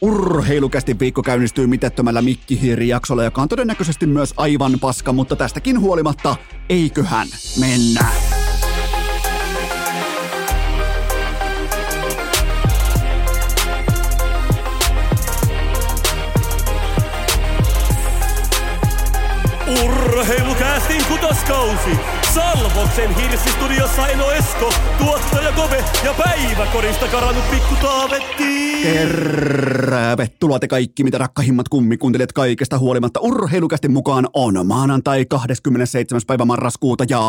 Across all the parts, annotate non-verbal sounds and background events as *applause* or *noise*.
Urheilukästi viikko käynnistyy mitettömällä mikkihiirijaksolla, joka on todennäköisesti myös aivan paska, mutta tästäkin huolimatta, eiköhän mennä. Urheilukästin kutoskausi! Salvoksen hirsistudiossa Eno Esko, tuottaja Kove ja päiväkorista karannut pikku Taavetti. Tervetuloa te kaikki, mitä rakkahimmat kummikuuntelijat kaikesta huolimatta. Urheilukästi mukaan on maanantai 27. päivä marraskuuta ja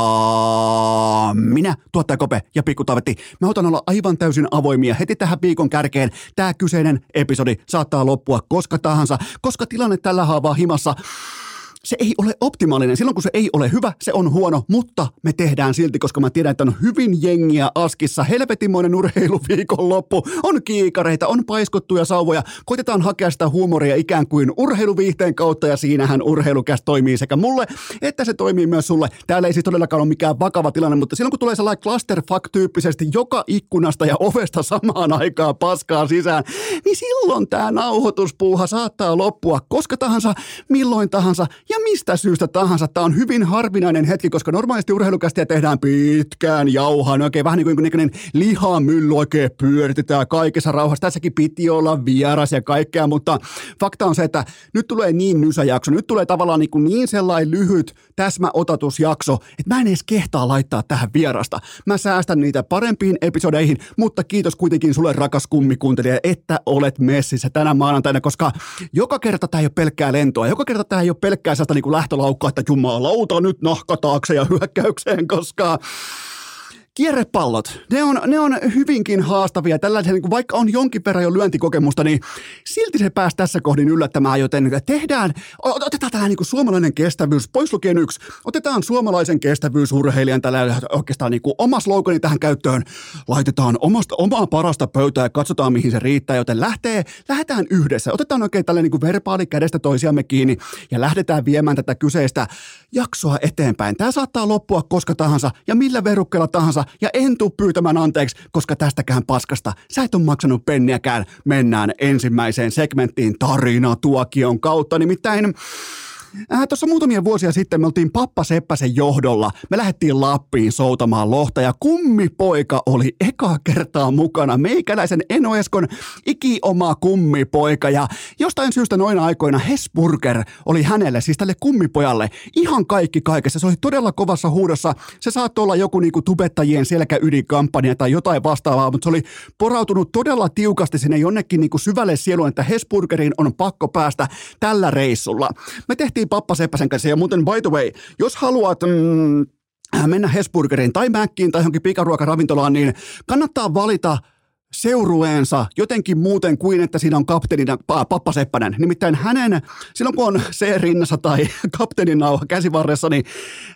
minä, tuottaja Kope ja Pikku Taavetti. Me otan olla aivan täysin avoimia heti tähän viikon kärkeen. Tämä kyseinen episodi saattaa loppua koska tahansa, koska tilanne tällä haavaa himassa se ei ole optimaalinen. Silloin kun se ei ole hyvä, se on huono, mutta me tehdään silti, koska mä tiedän, että on hyvin jengiä askissa. Helvetimoinen urheiluviikon loppu. On kiikareita, on paiskottuja sauvoja. Koitetaan hakea sitä huumoria ikään kuin urheiluviihteen kautta ja siinähän urheilukäs toimii sekä mulle, että se toimii myös sulle. Täällä ei siis todellakaan ole mikään vakava tilanne, mutta silloin kun tulee sellainen clusterfuck-tyyppisesti joka ikkunasta ja ovesta samaan aikaan paskaa sisään, niin silloin tämä nauhoituspuuha saattaa loppua koska tahansa, milloin tahansa ja mistä syystä tahansa. Tämä on hyvin harvinainen hetki, koska normaalisti urheilukästiä tehdään pitkään jauhaan, oikein vähän niin kuin niin lihamylly oikein pyöritetään kaikessa rauhassa. Tässäkin piti olla vieras ja kaikkea, mutta fakta on se, että nyt tulee niin nysäjakso, nyt tulee tavallaan niin, kuin niin sellainen lyhyt täsmäotatusjakso, että mä en edes kehtaa laittaa tähän vierasta. Mä säästän niitä parempiin episodeihin, mutta kiitos kuitenkin sulle rakas kummikuuntelija, että olet messissä tänä maanantaina, koska joka kerta tämä ei ole pelkkää lentoa, joka kerta tämä ei ole pelkkää sellaista niin lähtölaukkaa, että jumalauta nyt nahka taakse ja hyökkäykseen, koska kierrepallot, ne on, ne on hyvinkin haastavia. Tällaisen, niin vaikka on jonkin verran jo lyöntikokemusta, niin silti se pääsi tässä kohdin yllättämään, joten tehdään, otetaan tällainen niin suomalainen kestävyys, pois lukien yksi, otetaan suomalaisen kestävyysurheilijan tällä oikeastaan niin oma slogani tähän käyttöön, laitetaan omasta, omaa parasta pöytää ja katsotaan mihin se riittää, joten lähtee, lähdetään yhdessä, otetaan oikein tällainen niin verbaali kädestä toisiamme kiinni ja lähdetään viemään tätä kyseistä jaksoa eteenpäin. Tämä saattaa loppua koska tahansa ja millä verukkeella tahansa, ja en tuu pyytämään anteeksi, koska tästäkään paskasta sä et ole maksanut penniäkään. Mennään ensimmäiseen segmenttiin tarina tuokion kautta, nimittäin Äh, Tuossa muutamia vuosia sitten me oltiin Pappa Seppäsen johdolla. Me lähdettiin Lappiin soutamaan lohta ja kummipoika oli eka kertaa mukana. Meikäläisen Enoeskon iki oma kummipoika ja jostain syystä noina aikoina Hesburger oli hänelle, siis tälle kummipojalle, ihan kaikki kaikessa. Se oli todella kovassa huudossa. Se saattoi olla joku niinku tubettajien selkäydinkampanja tai jotain vastaavaa, mutta se oli porautunut todella tiukasti sinne jonnekin niinku syvälle sieluun, että Hesburgerin on pakko päästä tällä reissulla. Me tehtiin tehtiin Pappa Seppäsen kanssa. Ja muuten, by the way, jos haluat mm, mennä Hesburgeriin tai Mäkkiin tai johonkin pikaruokaravintolaan, niin kannattaa valita seurueensa jotenkin muuten kuin, että siinä on kapteenina Pappa Seppänen. Nimittäin hänen, silloin kun on se rinnassa tai *laughs* kapteenin nauha käsivarressa niin,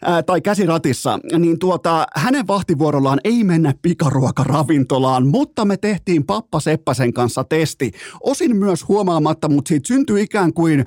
ää, tai käsiratissa, niin tuota, hänen vahtivuorollaan ei mennä pikaruokaravintolaan, mutta me tehtiin Pappa Seppäsen kanssa testi. Osin myös huomaamatta, mutta siitä syntyi ikään kuin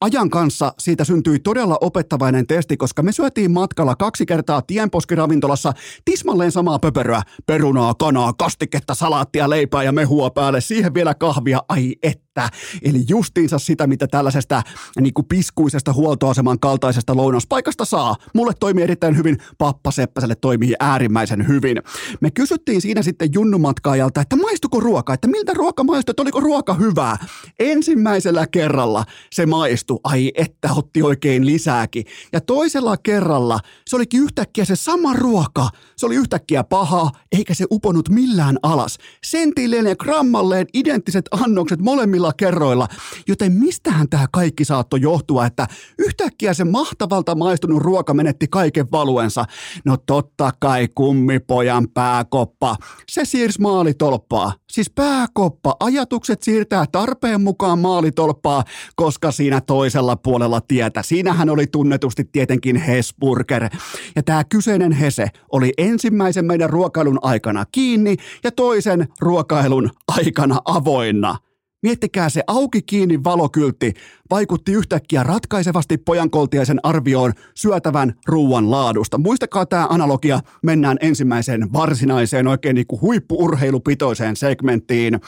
ajan kanssa siitä syntyi todella opettavainen testi, koska me syötiin matkalla kaksi kertaa tienposkiravintolassa tismalleen samaa pöperöä, perunaa, kanaa, kastiketta, salaattia, leipää ja mehua päälle, siihen vielä kahvia, ai et vettä. Eli justiinsa sitä, mitä tällaisesta niin kuin piskuisesta huoltoaseman kaltaisesta lounaspaikasta saa. Mulle toimii erittäin hyvin, Pappa Seppäselle toimii äärimmäisen hyvin. Me kysyttiin siinä sitten junnumatkaajalta, että maistuko ruoka, että miltä ruoka maistui, että oliko ruoka hyvää. Ensimmäisellä kerralla se maistui, ai että otti oikein lisääkin. Ja toisella kerralla se olikin yhtäkkiä se sama ruoka. Se oli yhtäkkiä paha, eikä se uponut millään alas. Sentilleen ja grammalleen identtiset annokset molemmilla kaikilla kerroilla. Joten mistähän tämä kaikki saattoi johtua, että yhtäkkiä se mahtavalta maistunut ruoka menetti kaiken valuensa? No totta kai kummipojan pääkoppa. Se siirsi maalitolppaa. Siis pääkoppa. Ajatukset siirtää tarpeen mukaan maalitolppaa, koska siinä toisella puolella tietä. Siinähän oli tunnetusti tietenkin Hesburger. Ja tämä kyseinen Hese oli ensimmäisen meidän ruokailun aikana kiinni ja toisen ruokailun aikana avoinna. Miettikää se auki kiinni valokyltti vaikutti yhtäkkiä ratkaisevasti pojankoltiaisen arvioon syötävän ruuan laadusta. Muistakaa tämä analogia, mennään ensimmäiseen varsinaiseen oikein niin kuin huippuurheilupitoiseen segmenttiin.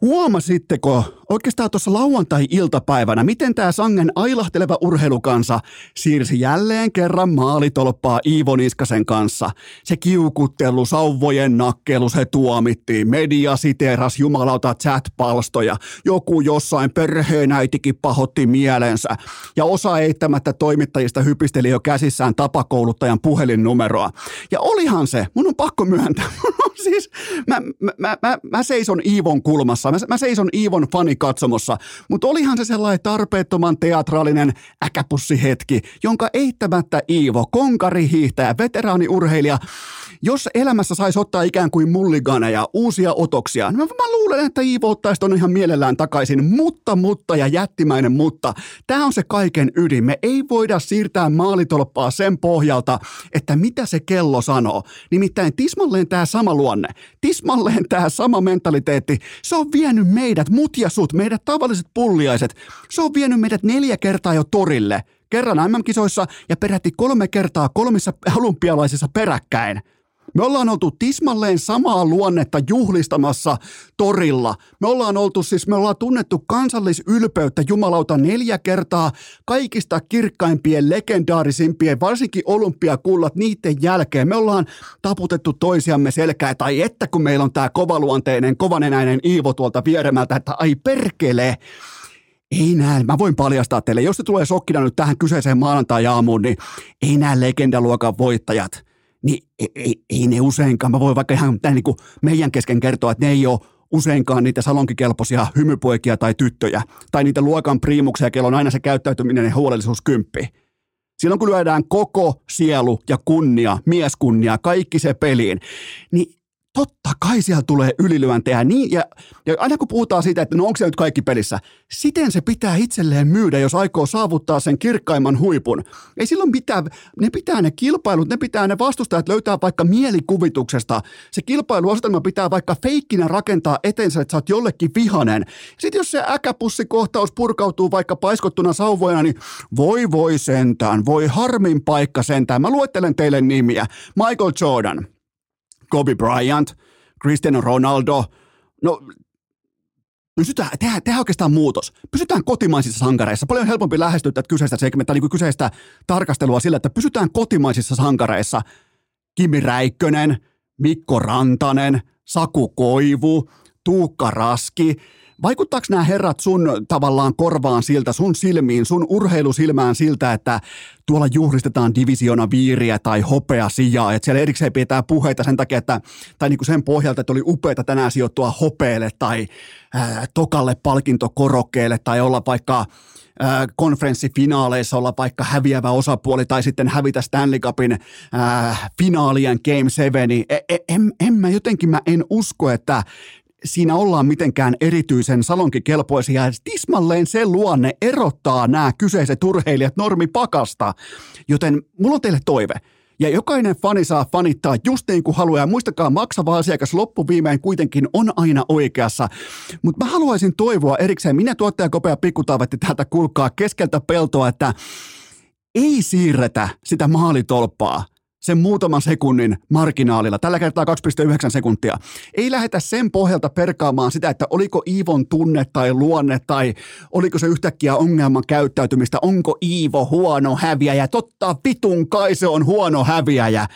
Huomasitteko oikeastaan tuossa lauantai-iltapäivänä, miten tämä sangen ailahteleva urheilukansa siirsi jälleen kerran maalitolppaa Iivo Niskasen kanssa. Se kiukuttelu, sauvojen nakkelu, se tuomittiin. Media siteeras jumalauta chat-palstoja. Joku jossain perheenäitikin pahotti mielensä. Ja osa eittämättä toimittajista hypisteli jo käsissään tapakouluttajan puhelinnumeroa. Ja olihan se, mun on pakko myöntää, *laughs* siis mä, mä, mä, mä, mä seison Iivon kulmassa, mä, mä seison Iivon fanikatsomossa, mutta olihan se sellainen tarpeettoman teatraalinen äkäpussihetki, jonka eittämättä Iivo, konkarihiihtäjä, veteraaniurheilija, jos elämässä saisi ottaa ikään kuin mulliganeja, uusia otoksia, niin mä, mä luulen, että Iivo ottaisi ton ihan mielellään takaisin, mutta, mutta ja jättimäinen mutta. Tämä on se kaiken ydin. Me ei voida siirtää maalitolppaa sen pohjalta, että mitä se kello sanoo. Nimittäin tismalleen tämä sama luonne, tismalleen tämä sama mentaliteetti, se on vienyt meidät, mut ja sut, meidät tavalliset pulliaiset, se on vienyt meidät neljä kertaa jo torille. Kerran MM-kisoissa ja peräti kolme kertaa kolmissa olympialaisissa peräkkäin. Me ollaan oltu tismalleen samaa luonnetta juhlistamassa torilla. Me ollaan oltu siis, me ollaan tunnettu kansallisylpeyttä jumalauta neljä kertaa kaikista kirkkaimpien, legendaarisimpien, varsinkin olympiakullat niiden jälkeen. Me ollaan taputettu toisiamme selkää, tai että kun meillä on tämä kovaluonteinen, kovanenäinen Iivo tuolta vieremältä, että ai perkele, ei näe, mä voin paljastaa teille, jos se tulee sokkina nyt tähän kyseiseen maanantai-aamuun, niin ei näe legendaluokan voittajat – niin ei, ei, ei ne useinkaan, mä voin vaikka ihan niin kuin meidän kesken kertoa, että ne ei ole useinkaan niitä salonkikelpoisia hymypoikia tai tyttöjä, tai niitä luokan priimuksia, kello on aina se käyttäytyminen ja huolellisuus kymppi. Silloin kun lyödään koko sielu ja kunnia, mieskunnia, kaikki se peliin, niin totta kai siellä tulee ylilyöntejä. Niin, ja, ja aina kun puhutaan siitä, että no onko se nyt kaikki pelissä, siten se pitää itselleen myydä, jos aikoo saavuttaa sen kirkkaimman huipun. Ei silloin mitään, ne pitää ne kilpailut, ne pitää ne vastustajat löytää vaikka mielikuvituksesta. Se kilpailuasetelma pitää vaikka feikkinä rakentaa etensä, että sä oot jollekin vihanen. Sitten jos se äkäpussikohtaus purkautuu vaikka paiskottuna sauvoina, niin voi voi sentään, voi harmin paikka sentään. Mä luettelen teille nimiä. Michael Jordan – Kobe Bryant, Cristiano Ronaldo. No, pysytään, tehdään, tehdään oikeastaan muutos. Pysytään kotimaisissa sankareissa. Paljon helpompi lähestyä tätä kyseistä segmenttiä, niin kuin kyseistä tarkastelua sillä, että pysytään kotimaisissa sankareissa. Kimi Räikkönen, Mikko Rantanen, Saku Koivu, Tuukka Raski – Vaikuttaako nämä herrat sun tavallaan korvaan siltä, sun silmiin, sun urheilusilmään siltä, että tuolla juhlistetaan divisiona viiriä tai hopea sijaa, että siellä erikseen pitää puheita sen takia, että, tai niin kuin sen pohjalta, että oli upeita tänään sijoittua hopeelle tai ää, tokalle palkintokorokkeelle tai olla vaikka konferenssifinaaleissa olla vaikka häviävä osapuoli tai sitten hävitä Stanley Cupin äh, finaalien Game 7. E, e, en, en mä jotenkin mä en usko, että siinä ollaan mitenkään erityisen salonkikelpoisia. Tismalleen se luonne erottaa nämä kyseiset urheilijat normipakasta. Joten mulla on teille toive. Ja jokainen fani saa fanittaa just niin kuin haluaa. Ja muistakaa, maksava asiakas loppuviimein kuitenkin on aina oikeassa. Mutta mä haluaisin toivoa erikseen, minä tuottaja Kopea Pikkutaavetti täältä kulkaa keskeltä peltoa, että ei siirretä sitä maalitolppaa sen muutaman sekunnin marginaalilla, tällä kertaa 2,9 sekuntia. Ei lähdetä sen pohjalta perkaamaan sitä, että oliko Iivon tunne tai luonne tai oliko se yhtäkkiä ongelman käyttäytymistä, onko Iivo huono häviäjä. Totta vitun kai se on huono häviäjä.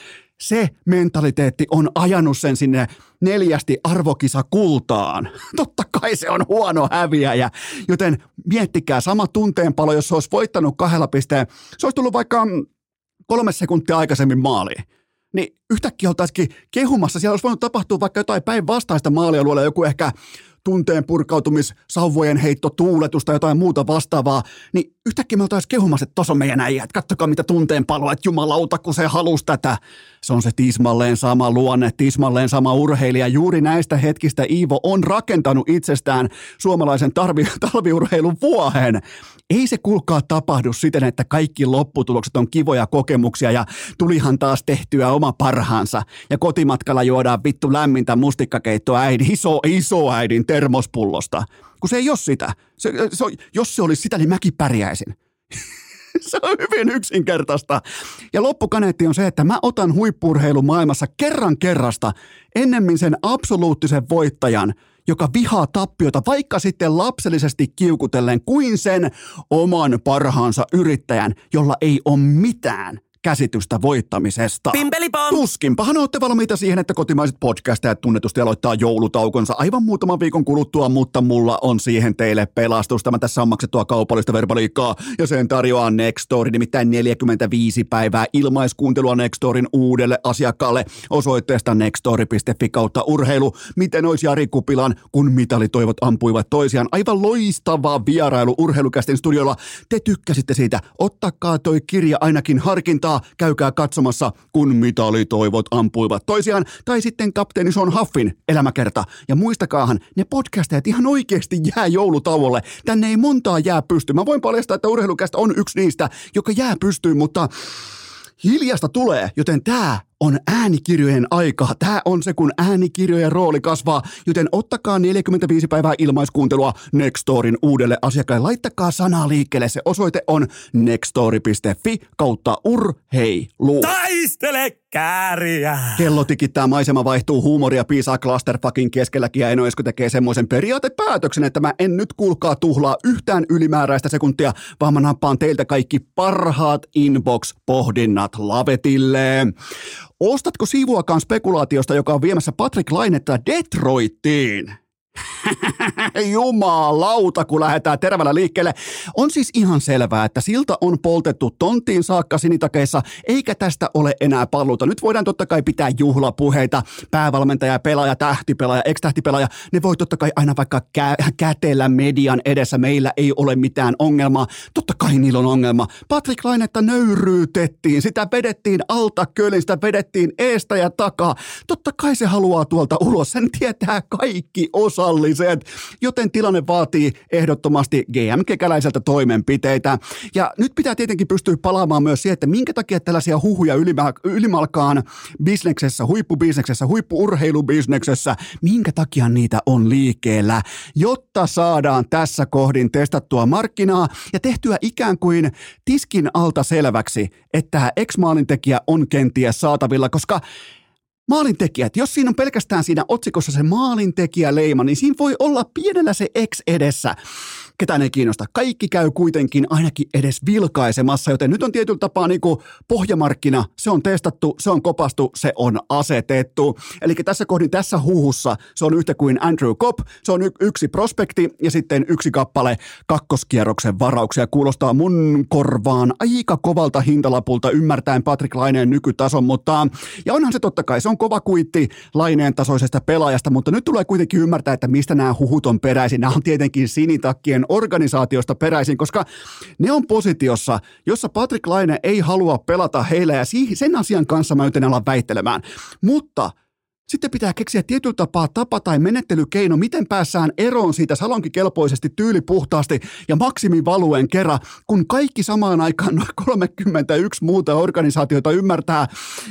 Se mentaliteetti on ajanut sen sinne neljästi arvokisa kultaan. *laughs* Totta kai se on huono häviäjä, joten miettikää sama tunteenpalo, jos se olisi voittanut kahdella pisteen. Se olisi tullut vaikka kolme sekuntia aikaisemmin maaliin. Niin yhtäkkiä oltaisikin kehumassa, siellä olisi voinut tapahtua vaikka jotain päinvastaista maalia luolla, joku ehkä tunteen purkautumis, sauvojen heitto, tuuletusta, jotain muuta vastaavaa, niin yhtäkkiä me oltaisiin kehumassa, että tuossa on meidän äijät, kattokaa mitä tunteen palo, että jumalauta, kun se halusi tätä. Se on se tismalleen sama luonne, tismalleen sama urheilija. Juuri näistä hetkistä Iivo on rakentanut itsestään suomalaisen tarvi, *laughs* talviurheilun vuohen. Ei se kuulkaa tapahdu siten, että kaikki lopputulokset on kivoja kokemuksia ja tulihan taas tehtyä oma parhaansa. Ja kotimatkalla juodaan vittu lämmintä mustikkakeittoa äidin, iso, iso äidin termospullosta. Kun se ei ole sitä. Se, se, jos se olisi sitä, niin mäkin pärjäisin. *laughs* se on hyvin yksinkertaista. Ja loppukaneetti on se, että mä otan huippurheilun maailmassa kerran kerrasta ennemmin sen absoluuttisen voittajan joka vihaa tappiota vaikka sitten lapsellisesti kiukutellen kuin sen oman parhaansa yrittäjän, jolla ei ole mitään käsitystä voittamisesta. Pimpelipom! Tuskinpahan olette valmiita siihen, että kotimaiset podcastajat tunnetusti aloittaa joulutaukonsa aivan muutaman viikon kuluttua, mutta mulla on siihen teille pelastus. Tämä tässä on maksettua kaupallista verbaliikkaa ja sen tarjoaa Nextory, nimittäin 45 päivää ilmaiskuuntelua Nextorin uudelle asiakkaalle osoitteesta nextory.fi kautta urheilu. Miten olisi Jari Kupilan, kun mitalitoivot ampuivat toisiaan? Aivan loistava vierailu urheilukästin studiolla. Te tykkäsitte siitä. Ottakaa toi kirja ainakin harkintaa kertaa käykää katsomassa, kun mitalitoivot ampuivat toisiaan, tai sitten kapteeni Son Huffin elämäkerta. Ja muistakaahan, ne podcastajat ihan oikeasti jää joulutauolle. Tänne ei montaa jää pysty. Mä voin paljastaa, että urheilukästä on yksi niistä, joka jää pystyyn, mutta hiljasta tulee, joten tämä on äänikirjojen aika. Tämä on se, kun äänikirjojen rooli kasvaa, joten ottakaa 45 päivää ilmaiskuuntelua Nextorin uudelle asiakkaalle. Laittakaa sanaa liikkeelle. Se osoite on nextory.fi kautta urheilu. Taistele kääriä! Kello tikittää, maisema vaihtuu, huumoria piisaa clusterfucking keskelläkin ja Eno Esko tekee semmoisen periaatepäätöksen, että mä en nyt kuulkaa tuhlaa yhtään ylimääräistä sekuntia, vaan mä nappaan teiltä kaikki parhaat inbox-pohdinnat lavetille. Ostatko siivuakaan spekulaatiosta, joka on viemässä Patrick Lainetta Detroittiin? *laughs* Jumalauta, kun lähdetään terävällä liikkeelle. On siis ihan selvää, että silta on poltettu tonttiin saakka sinitakeissa, eikä tästä ole enää paluuta. Nyt voidaan totta kai pitää juhlapuheita. Päävalmentaja, pelaaja, tähtipelaaja, ex-tähtipelaaja, ne voi totta kai aina vaikka kä- kätellä median edessä. Meillä ei ole mitään ongelmaa. Totta kai niillä on ongelma. Patrick Lainetta nöyryytettiin, sitä vedettiin alta kölin, sitä vedettiin eestä ja takaa. Totta kai se haluaa tuolta ulos, sen tietää kaikki osalliset, joten tilanne vaatii ehdottomasti GM-kekäläiseltä toimenpiteitä. Ja nyt pitää tietenkin pystyä palaamaan myös siihen, että minkä takia tällaisia huhuja ylimalkaan bisneksessä, huippubisneksessä, huippuurheilubisneksessä, minkä takia niitä on liikkeellä, jotta saadaan tässä kohdin testattua markkinaa ja tehtyä ikään kuin tiskin alta selväksi, että ex-maalintekijä on kenties saatavilla, koska maalintekijät, jos siinä on pelkästään siinä otsikossa se maalintekijäleima, niin siinä voi olla pienellä se X edessä ketään ei kiinnosta. Kaikki käy kuitenkin ainakin edes vilkaisemassa, joten nyt on tietyllä tapaa niin kuin pohjamarkkina, se on testattu, se on kopastu, se on asetettu. Eli tässä kohdin tässä huhussa se on yhtä kuin Andrew Cobb, se on y- yksi prospekti ja sitten yksi kappale kakkoskierroksen varauksia. Kuulostaa mun korvaan aika kovalta hintalapulta ymmärtäen Patrick Laineen nykytason, mutta ja onhan se totta kai, se on kova kuitti Laineen tasoisesta pelaajasta, mutta nyt tulee kuitenkin ymmärtää, että mistä nämä huhut on peräisin. Nämä on tietenkin sinitakkien organisaatiosta peräisin, koska ne on positiossa, jossa Patrick Laine ei halua pelata heillä ja sen asian kanssa mä yritän olla väittelemään. Mutta sitten pitää keksiä tietyllä tapaa tapa tai menettelykeino, miten päässään eroon siitä salonkikelpoisesti tyylipuhtaasti ja maksimivaluen kerran, kun kaikki samaan aikaan noin 31 muuta organisaatiota ymmärtää,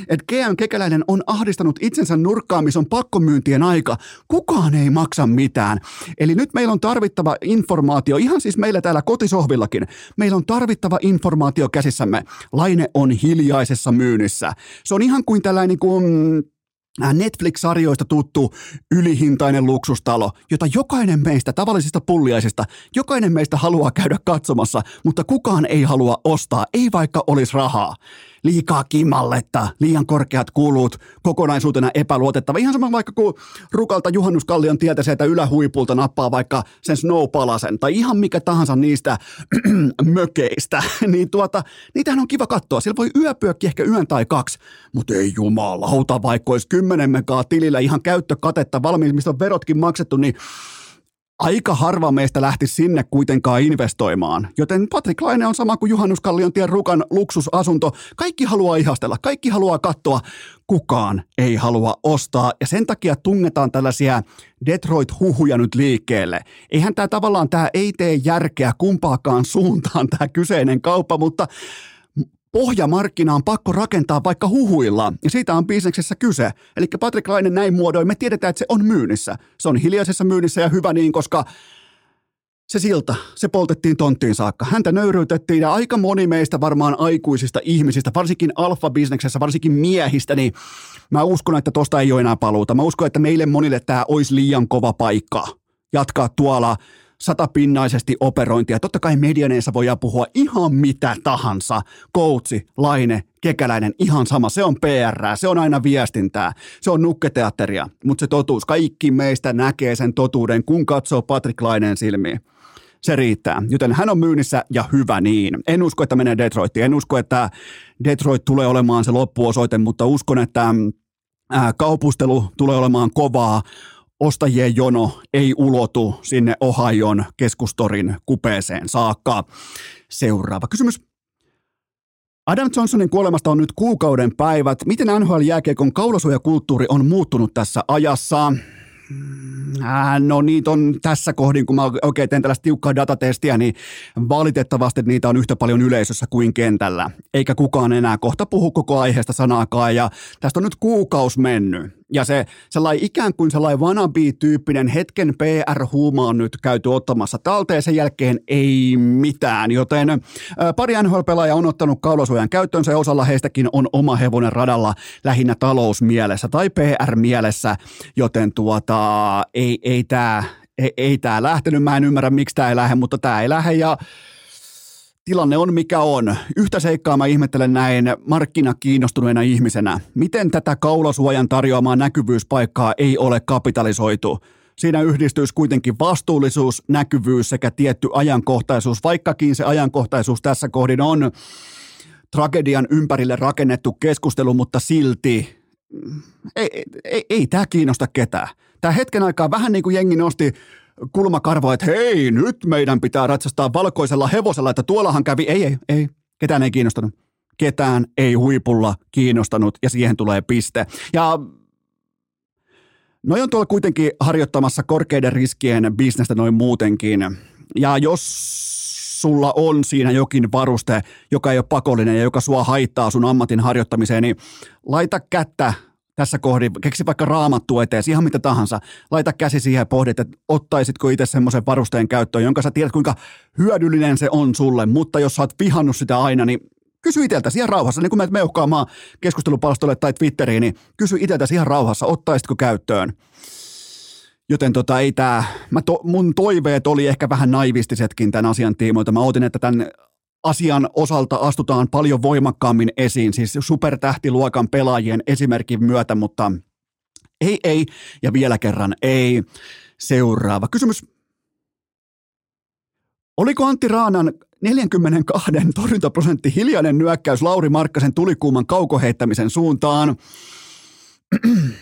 että GM Kekäläinen on ahdistanut itsensä nurkkaamisen pakkomyyntien aika. Kukaan ei maksa mitään. Eli nyt meillä on tarvittava informaatio, ihan siis meillä täällä kotisohvillakin, meillä on tarvittava informaatio käsissämme. Laine on hiljaisessa myynnissä. Se on ihan kuin tällainen niin kuin Äh, Netflix-sarjoista tuttu ylihintainen luksustalo, jota jokainen meistä tavallisista pulliaisista, jokainen meistä haluaa käydä katsomassa, mutta kukaan ei halua ostaa, ei vaikka olisi rahaa liikaa kimalletta, liian korkeat kulut, kokonaisuutena epäluotettava. Ihan sama vaikka kun Rukalta Juhannuskallion tietä sieltä ylähuipulta nappaa vaikka sen snowpalasen tai ihan mikä tahansa niistä *clears throat* mökeistä, *laughs* niin tuota, niitähän on kiva katsoa. Siellä voi yöpyökki ehkä yön tai kaksi, mutta ei jumalauta, vaikka olisi kymmenen megaa tilillä ihan käyttökatetta valmiin, mistä on verotkin maksettu, niin aika harva meistä lähti sinne kuitenkaan investoimaan. Joten Patrick Laine on sama kuin Juhannus Kallion tien Rukan luksusasunto. Kaikki haluaa ihastella, kaikki haluaa katsoa, kukaan ei halua ostaa. Ja sen takia tungetaan tällaisia Detroit-huhuja nyt liikkeelle. Eihän tämä tavallaan, tämä ei tee järkeä kumpaakaan suuntaan tämä kyseinen kauppa, mutta pohjamarkkina on pakko rakentaa vaikka huhuilla, ja siitä on bisneksessä kyse. Eli Patrick Laine näin muodoin, me tiedetään, että se on myynnissä. Se on hiljaisessa myynnissä ja hyvä niin, koska se silta, se poltettiin tonttiin saakka. Häntä nöyryytettiin ja aika moni meistä varmaan aikuisista ihmisistä, varsinkin alfa-bisneksessä, varsinkin miehistä, niin mä uskon, että tosta ei ole enää paluuta. Mä uskon, että meille monille tämä olisi liian kova paikka jatkaa tuolla satapinnaisesti operointia. Totta kai medianeissa voidaan puhua ihan mitä tahansa. Koutsi, Laine, Kekäläinen, ihan sama. Se on PR, se on aina viestintää, se on nukketeatteria. Mutta se totuus, kaikki meistä näkee sen totuuden, kun katsoo Patrick Laineen silmiin se riittää. Joten hän on myynnissä ja hyvä niin. En usko, että menee Detroitiin. En usko, että Detroit tulee olemaan se loppuosoite, mutta uskon, että kaupustelu tulee olemaan kovaa ostajien jono ei ulotu sinne Ohion keskustorin kupeeseen saakka. Seuraava kysymys. Adam Johnsonin kuolemasta on nyt kuukauden päivät. Miten NHL-jääkiekon kaulasuojakulttuuri on muuttunut tässä ajassa? Äh, no niitä on tässä kohdin, kun mä oikein teen tällaista tiukkaa datatestiä, niin valitettavasti niitä on yhtä paljon yleisössä kuin kentällä. Eikä kukaan enää kohta puhu koko aiheesta sanaakaan ja tästä on nyt kuukaus mennyt. Ja se sellainen ikään kuin sellainen wannabe-tyyppinen hetken PR-huuma on nyt käyty ottamassa talteen, sen jälkeen ei mitään. Joten pari NHL-pelaajaa on ottanut kaulasuojan käyttöönsä ja osalla heistäkin on oma hevonen radalla lähinnä talousmielessä tai PR-mielessä, joten tuota, ei, ei tämä ei, ei tää lähtenyt. Mä en ymmärrä, miksi tämä ei lähde, mutta tämä ei lähde ja tilanne on mikä on. Yhtä seikkaa mä ihmettelen näin markkinakiinnostuneena ihmisenä. Miten tätä kaulasuojan tarjoamaa näkyvyyspaikkaa ei ole kapitalisoitu? Siinä yhdistyisi kuitenkin vastuullisuus, näkyvyys sekä tietty ajankohtaisuus, vaikkakin se ajankohtaisuus tässä kohdin on tragedian ympärille rakennettu keskustelu, mutta silti ei, ei, ei, ei tämä kiinnosta ketään. Tämä hetken aikaa vähän niin kuin jengi nosti kulmakarvoa, että hei, nyt meidän pitää ratsastaa valkoisella hevosella, että tuollahan kävi. Ei, ei, ei, ketään ei kiinnostanut. Ketään ei huipulla kiinnostanut ja siihen tulee piste. Ja Noi on tuolla kuitenkin harjoittamassa korkeiden riskien bisnestä noin muutenkin. Ja jos sulla on siinä jokin varuste, joka ei ole pakollinen ja joka sua haittaa sun ammatin harjoittamiseen, niin laita kättä tässä kohdin, keksi vaikka raamattu eteen, ihan mitä tahansa, laita käsi siihen ja pohdit, että ottaisitko itse semmoisen varusteen käyttöön, jonka sä tiedät, kuinka hyödyllinen se on sulle, mutta jos sä oot vihannut sitä aina, niin kysy itseltäsi ihan rauhassa, niin kun menet meuhkaamaan keskustelupalstolle tai Twitteriin, niin kysy itseltäsi ihan rauhassa, ottaisitko käyttöön. Joten tota, ei tää, mä to, mun toiveet oli ehkä vähän naivistisetkin tämän asian tiimoilta. Mä ootin, että tämän asian osalta astutaan paljon voimakkaammin esiin, siis supertähtiluokan pelaajien esimerkin myötä, mutta ei, ei ja vielä kerran ei. Seuraava kysymys. Oliko Antti Raanan 42 torjuntaprosentti hiljainen nyökkäys Lauri Markkasen tulikuuman kaukoheittämisen suuntaan? *clears throat*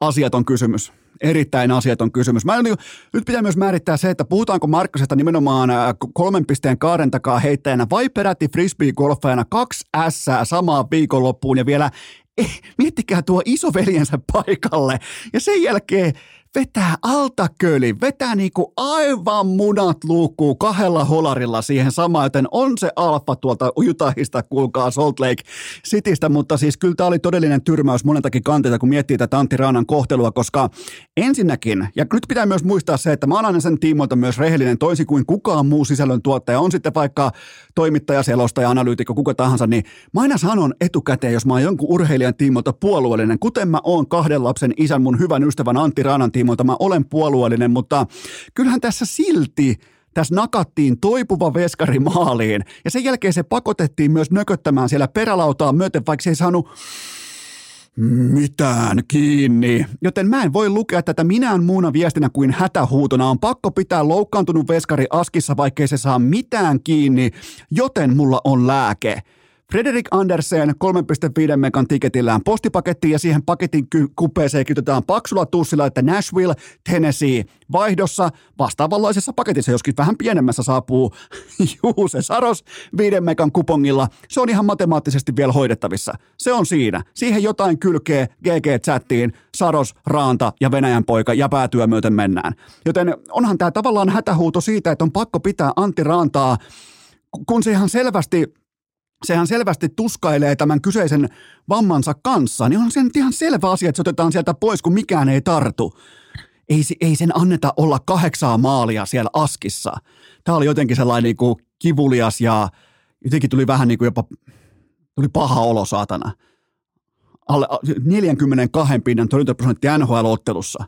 Asiaton kysymys erittäin asiaton kysymys. Mä niin, nyt pitää myös määrittää se, että puhutaanko Markkasesta nimenomaan äh, kolmen pisteen kaaren takaa heittäjänä vai peräti frisbee-golfajana kaksi S samaan viikonloppuun ja vielä eh, miettikää tuo isoveljensä paikalle ja sen jälkeen vetää altaköli, vetää niinku aivan munat luukkuu kahdella holarilla siihen samaan, joten on se alfa tuolta Utahista, kuulkaa Salt Lake Citystä, mutta siis kyllä tämä oli todellinen tyrmäys moneltakin kantilta, kun miettii tätä Antti Raanan kohtelua, koska ensinnäkin, ja nyt pitää myös muistaa se, että mä oon aina sen tiimoilta myös rehellinen, toisin kuin kukaan muu sisällön tuottaja, on sitten vaikka toimittaja, selostaja, analyytikko, kuka tahansa, niin mä aina sanon etukäteen, jos mä oon jonkun urheilijan tiimoilta puolueellinen, kuten mä oon kahden lapsen isän, mun hyvän ystävän Antti Raanan tiimoilta, tiimoilta mä olen puolueellinen, mutta kyllähän tässä silti tässä nakattiin toipuva veskari maaliin ja sen jälkeen se pakotettiin myös nököttämään siellä perälautaa myöten, vaikka se ei saanut mitään kiinni. Joten mä en voi lukea tätä minään muuna viestinä kuin hätähuutona. On pakko pitää loukkaantunut veskari askissa, vaikkei se saa mitään kiinni, joten mulla on lääke. Frederik Andersen 3,5 megan tiketillään postipakettiin ja siihen paketin kupeeseen kytetään paksulla tussilla, että Nashville, Tennessee vaihdossa vastaavanlaisessa paketissa, joskin vähän pienemmässä saapuu *laughs* Juuse Saros 5 megan kupongilla. Se on ihan matemaattisesti vielä hoidettavissa. Se on siinä. Siihen jotain kylkee GG-chattiin, Saros, Raanta ja Venäjän poika ja päätyä myöten mennään. Joten onhan tämä tavallaan hätähuuto siitä, että on pakko pitää Antti Raantaa, kun se ihan selvästi sehän selvästi tuskailee tämän kyseisen vammansa kanssa, niin on se ihan selvä asia, että se otetaan sieltä pois, kun mikään ei tartu. ei, ei sen anneta olla kahdeksaa maalia siellä askissa. Tämä oli jotenkin sellainen niin kuin kivulias ja jotenkin tuli vähän niin kuin jopa, tuli paha olo saatana. Alle 42 pinnan torjuntaprosentti NHL-ottelussa.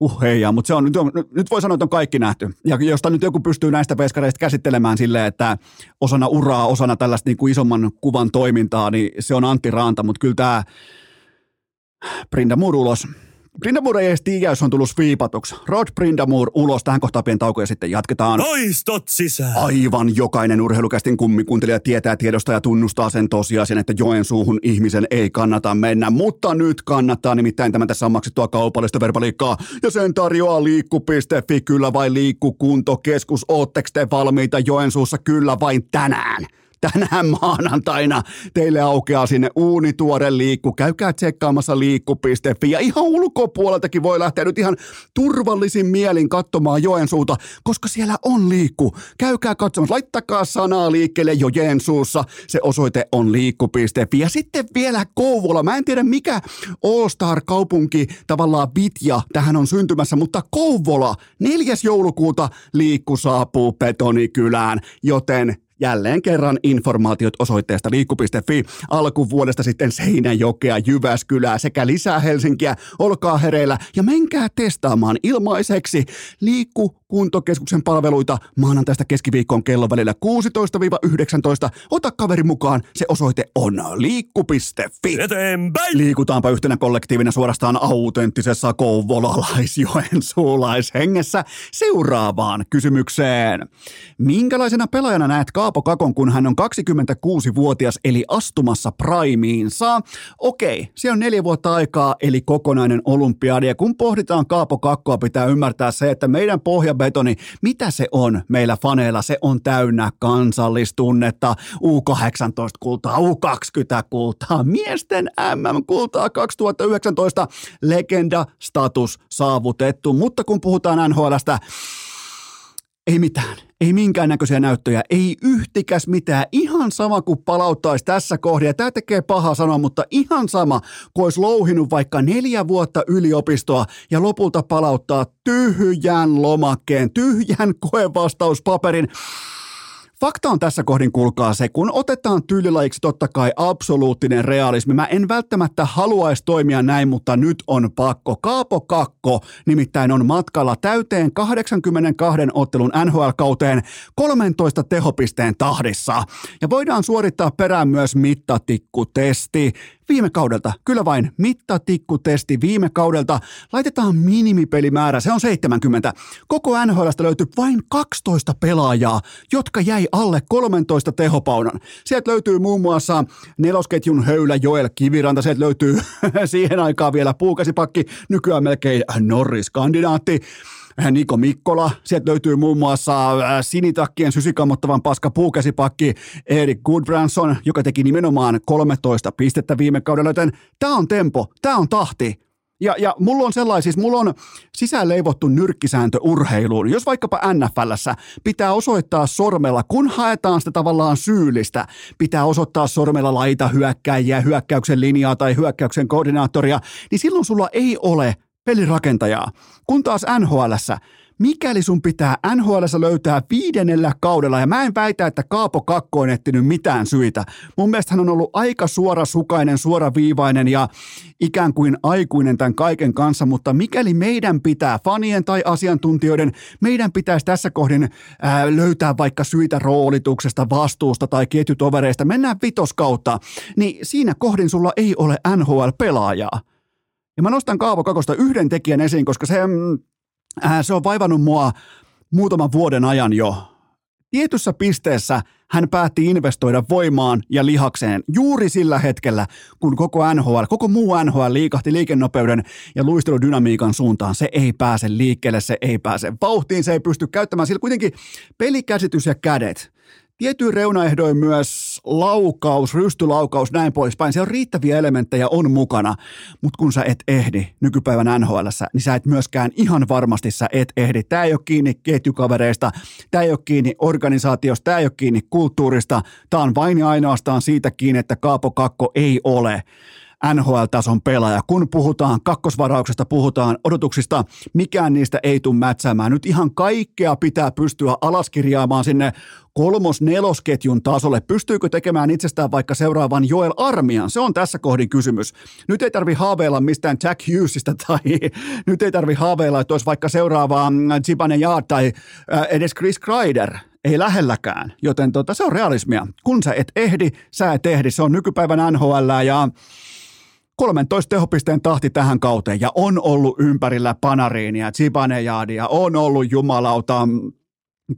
Uh heijaa, mutta se on, nyt, nyt voi sanoa, että on kaikki nähty. Ja josta nyt joku pystyy näistä peskareista käsittelemään silleen, että osana uraa, osana tällaista niin kuin isomman kuvan toimintaa, niin se on Antti Ranta, mutta kyllä tämä Brinda ulos Brindamur ei edes tiedä, jos on tullut viipatuksi. Rod Brindamur ulos, tähän kohtaan pieni tauko ja sitten jatketaan. Loistot sisään! Aivan jokainen urheilukästin kummikuntelija tietää tiedosta ja tunnustaa sen tosiasian, että Joensuuhun ihmisen ei kannata mennä. Mutta nyt kannattaa, nimittäin tämä tässä on maksettua kaupallista verbaliikkaa. Ja sen tarjoaa liikku.fi, kyllä vai liikkukuntokeskus. Ootteko te valmiita Joensuussa kyllä vain tänään? Tänään maanantaina teille aukeaa sinne uunituore liikku. Käykää tsekkaamassa liikku.fi ja ihan ulkopuoleltakin voi lähteä nyt ihan turvallisin mielin katsomaan Joensuuta, koska siellä on liikku. Käykää katsomassa, laittakaa sanaa liikkeelle jo Joensuussa. Se osoite on liikku.fi. Ja sitten vielä Kouvola. Mä en tiedä mikä All-Star-kaupunki tavallaan Vitja tähän on syntymässä, mutta Kouvola 4. joulukuuta liikku saapuu Betonikylään, joten Jälleen kerran informaatiot osoitteesta liikku.fi. Alkuvuodesta sitten Seinäjokea, Jyväskylää sekä lisää Helsinkiä. Olkaa hereillä ja menkää testaamaan ilmaiseksi Liikku kuntokeskuksen palveluita maanantaista keskiviikkoon kello välillä 16-19. Ota kaveri mukaan, se osoite on liikku.fi. Eteenpäin! Liikutaanpa yhtenä kollektiivina suorastaan autenttisessa kouvolalaisjoensuulaishengessä seuraavaan kysymykseen. Minkälaisena pelaajana näet Kaapo Kakon, kun hän on 26-vuotias eli astumassa primiinsa? Okei, siellä on neljä vuotta aikaa eli kokonainen olympiadi ja kun pohditaan Kaapo Kakkoa pitää ymmärtää se, että meidän pohja betoni, mitä se on meillä faneilla? Se on täynnä kansallistunnetta, U18-kultaa, U20-kultaa, miesten MM-kultaa 2019, legenda-status saavutettu. Mutta kun puhutaan NHLstä, ei mitään. Ei minkäännäköisiä näyttöjä, ei yhtikäs mitään. Ihan sama kuin palauttaisi tässä kohdassa. Tämä tekee paha sanoa, mutta ihan sama kuin olisi louhinut vaikka neljä vuotta yliopistoa ja lopulta palauttaa tyhjän lomakkeen, tyhjän koevastauspaperin. Fakta on tässä kohdin, kuulkaa se, kun otetaan tyylilajiksi totta kai absoluuttinen realismi. Mä en välttämättä haluaisi toimia näin, mutta nyt on pakko. Kaapo Kakko nimittäin on matkalla täyteen 82 ottelun NHL-kauteen 13 tehopisteen tahdissa. Ja voidaan suorittaa perään myös mittatikkutesti viime kaudelta, kyllä vain mittatikkutesti viime kaudelta, laitetaan minimipelimäärä, se on 70. Koko NHLstä löytyy vain 12 pelaajaa, jotka jäi alle 13 tehopaunan. Sieltä löytyy muun muassa nelosketjun höylä Joel Kiviranta, sieltä löytyy *laughs* siihen aikaan vielä puukasipakki, nykyään melkein Norris-kandidaatti. Niko Mikkola. Sieltä löytyy muun muassa äh, sinitakkien sysikammottavan paska puukäsipakki Erik Goodbranson, joka teki nimenomaan 13 pistettä viime kaudella, joten tämä on tempo, tämä on tahti. Ja, ja mulla on sellainen, siis mulla on sisäänleivottu nyrkkisääntö urheiluun. Jos vaikkapa NFLssä pitää osoittaa sormella, kun haetaan sitä tavallaan syyllistä, pitää osoittaa sormella laita hyökkäjiä, hyökkäyksen linjaa tai hyökkäyksen koordinaattoria, niin silloin sulla ei ole pelirakentajaa. Kun taas NHLssä, mikäli sun pitää NHLssä löytää viidennellä kaudella, ja mä en väitä, että Kaapo Kakko on etsinyt mitään syitä. Mun mielestä hän on ollut aika suorasukainen, suoraviivainen ja ikään kuin aikuinen tämän kaiken kanssa, mutta mikäli meidän pitää, fanien tai asiantuntijoiden, meidän pitäisi tässä kohdin ää, löytää vaikka syitä roolituksesta, vastuusta tai ketjutovereista, mennään vitoskautta, niin siinä kohdin sulla ei ole NHL-pelaajaa. Ja mä nostan Kaavo Kakosta yhden tekijän esiin, koska se, mm, äh, se on vaivannut mua muutaman vuoden ajan jo. Tietyssä pisteessä hän päätti investoida voimaan ja lihakseen juuri sillä hetkellä, kun koko NHL, koko muu NHL liikahti liikennopeuden ja luisteludynamiikan suuntaan. Se ei pääse liikkeelle, se ei pääse vauhtiin, se ei pysty käyttämään. Sillä kuitenkin pelikäsitys ja kädet tietyin reunaehdoin myös laukaus, rystylaukaus, näin poispäin. Se on riittäviä elementtejä on mukana, mutta kun sä et ehdi nykypäivän nhl niin sä et myöskään ihan varmasti sä et ehdi. Tämä ei ole kiinni ketjukavereista, tämä ei ole kiinni organisaatiosta, tämä ei ole kiinni kulttuurista. Tämä on vain ja ainoastaan siitä kiinni, että Kaapo Kakko ei ole NHL-tason pelaaja. Kun puhutaan kakkosvarauksesta, puhutaan odotuksista, mikään niistä ei tule mätsäämään. Nyt ihan kaikkea pitää pystyä alaskirjaamaan sinne kolmos-nelosketjun tasolle. Pystyykö tekemään itsestään vaikka seuraavan Joel Armian? Se on tässä kohdin kysymys. Nyt ei tarvi haaveilla mistään Jack Hughesista *laughs* tai nyt ei tarvi haaveilla, että olisi vaikka seuraavaa Zibane Yard tai äh, edes Chris Kreider. Ei lähelläkään, joten tota, se on realismia. Kun sä et ehdi, sä et ehdi. Se on nykypäivän NHL ja 13 tehopisteen tahti tähän kauteen ja on ollut ympärillä Panariinia, Zibanejaadia, on ollut jumalauta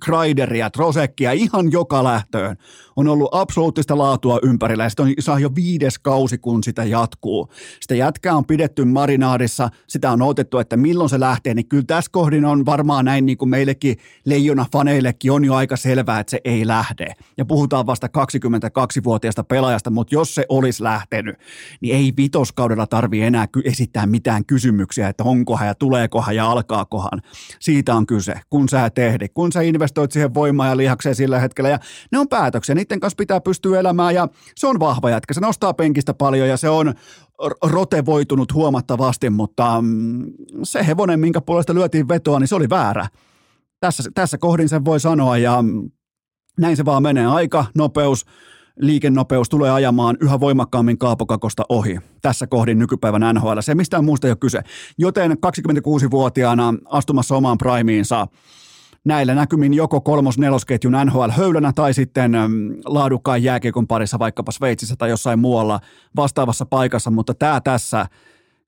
Kreideria, Trosekkia, ihan joka lähtöön. On ollut absoluuttista laatua ympärillä ja on saa jo viides kausi, kun sitä jatkuu. Sitä jätkää on pidetty marinaadissa, sitä on otettu, että milloin se lähtee, niin kyllä tässä kohdin on varmaan näin niin kuin meillekin leijona faneillekin on jo aika selvää, että se ei lähde. Ja puhutaan vasta 22-vuotiaasta pelaajasta, mutta jos se olisi lähtenyt, niin ei vitoskaudella tarvi enää esittää mitään kysymyksiä, että onkohan ja tuleekohan ja alkaakohan. Siitä on kyse, kun sä tehdi, kun sä investoit siihen voimaan ja lihakseen sillä hetkellä. Ja ne on päätöksiä, niiden kanssa pitää pystyä elämään ja se on vahva jätkä. Se nostaa penkistä paljon ja se on rotevoitunut huomattavasti, mutta mm, se hevonen, minkä puolesta lyötiin vetoa, niin se oli väärä. Tässä, tässä kohdin sen voi sanoa ja mm, näin se vaan menee. Aika, nopeus, liikennopeus tulee ajamaan yhä voimakkaammin kaapokakosta ohi. Tässä kohdin nykypäivän NHL. Se mistään muusta ei ole kyse. Joten 26-vuotiaana astumassa omaan primiinsa – näillä näkymin joko kolmos-nelosketjun NHL-höylänä tai sitten laadukkaan jääkiekon parissa vaikkapa Sveitsissä tai jossain muualla vastaavassa paikassa, mutta tämä tässä,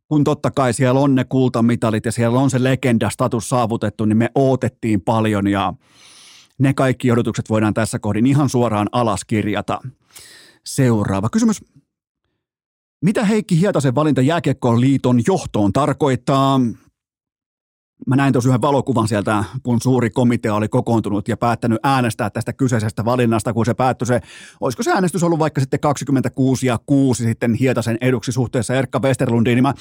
kun totta kai siellä on ne kultamitalit ja siellä on se legenda-status saavutettu, niin me ootettiin paljon ja ne kaikki odotukset voidaan tässä kohdin ihan suoraan alas kirjata. Seuraava kysymys. Mitä Heikki Hietasen valinta Jääkiekkoon liiton johtoon tarkoittaa? Mä näin tuossa yhden valokuvan sieltä, kun suuri komitea oli kokoontunut ja päättänyt äänestää tästä kyseisestä valinnasta, kun se päättyi se, olisiko se äänestys ollut vaikka sitten 26 ja 6 sitten Hietasen eduksi suhteessa Erkka Westerlundiin, niin mä,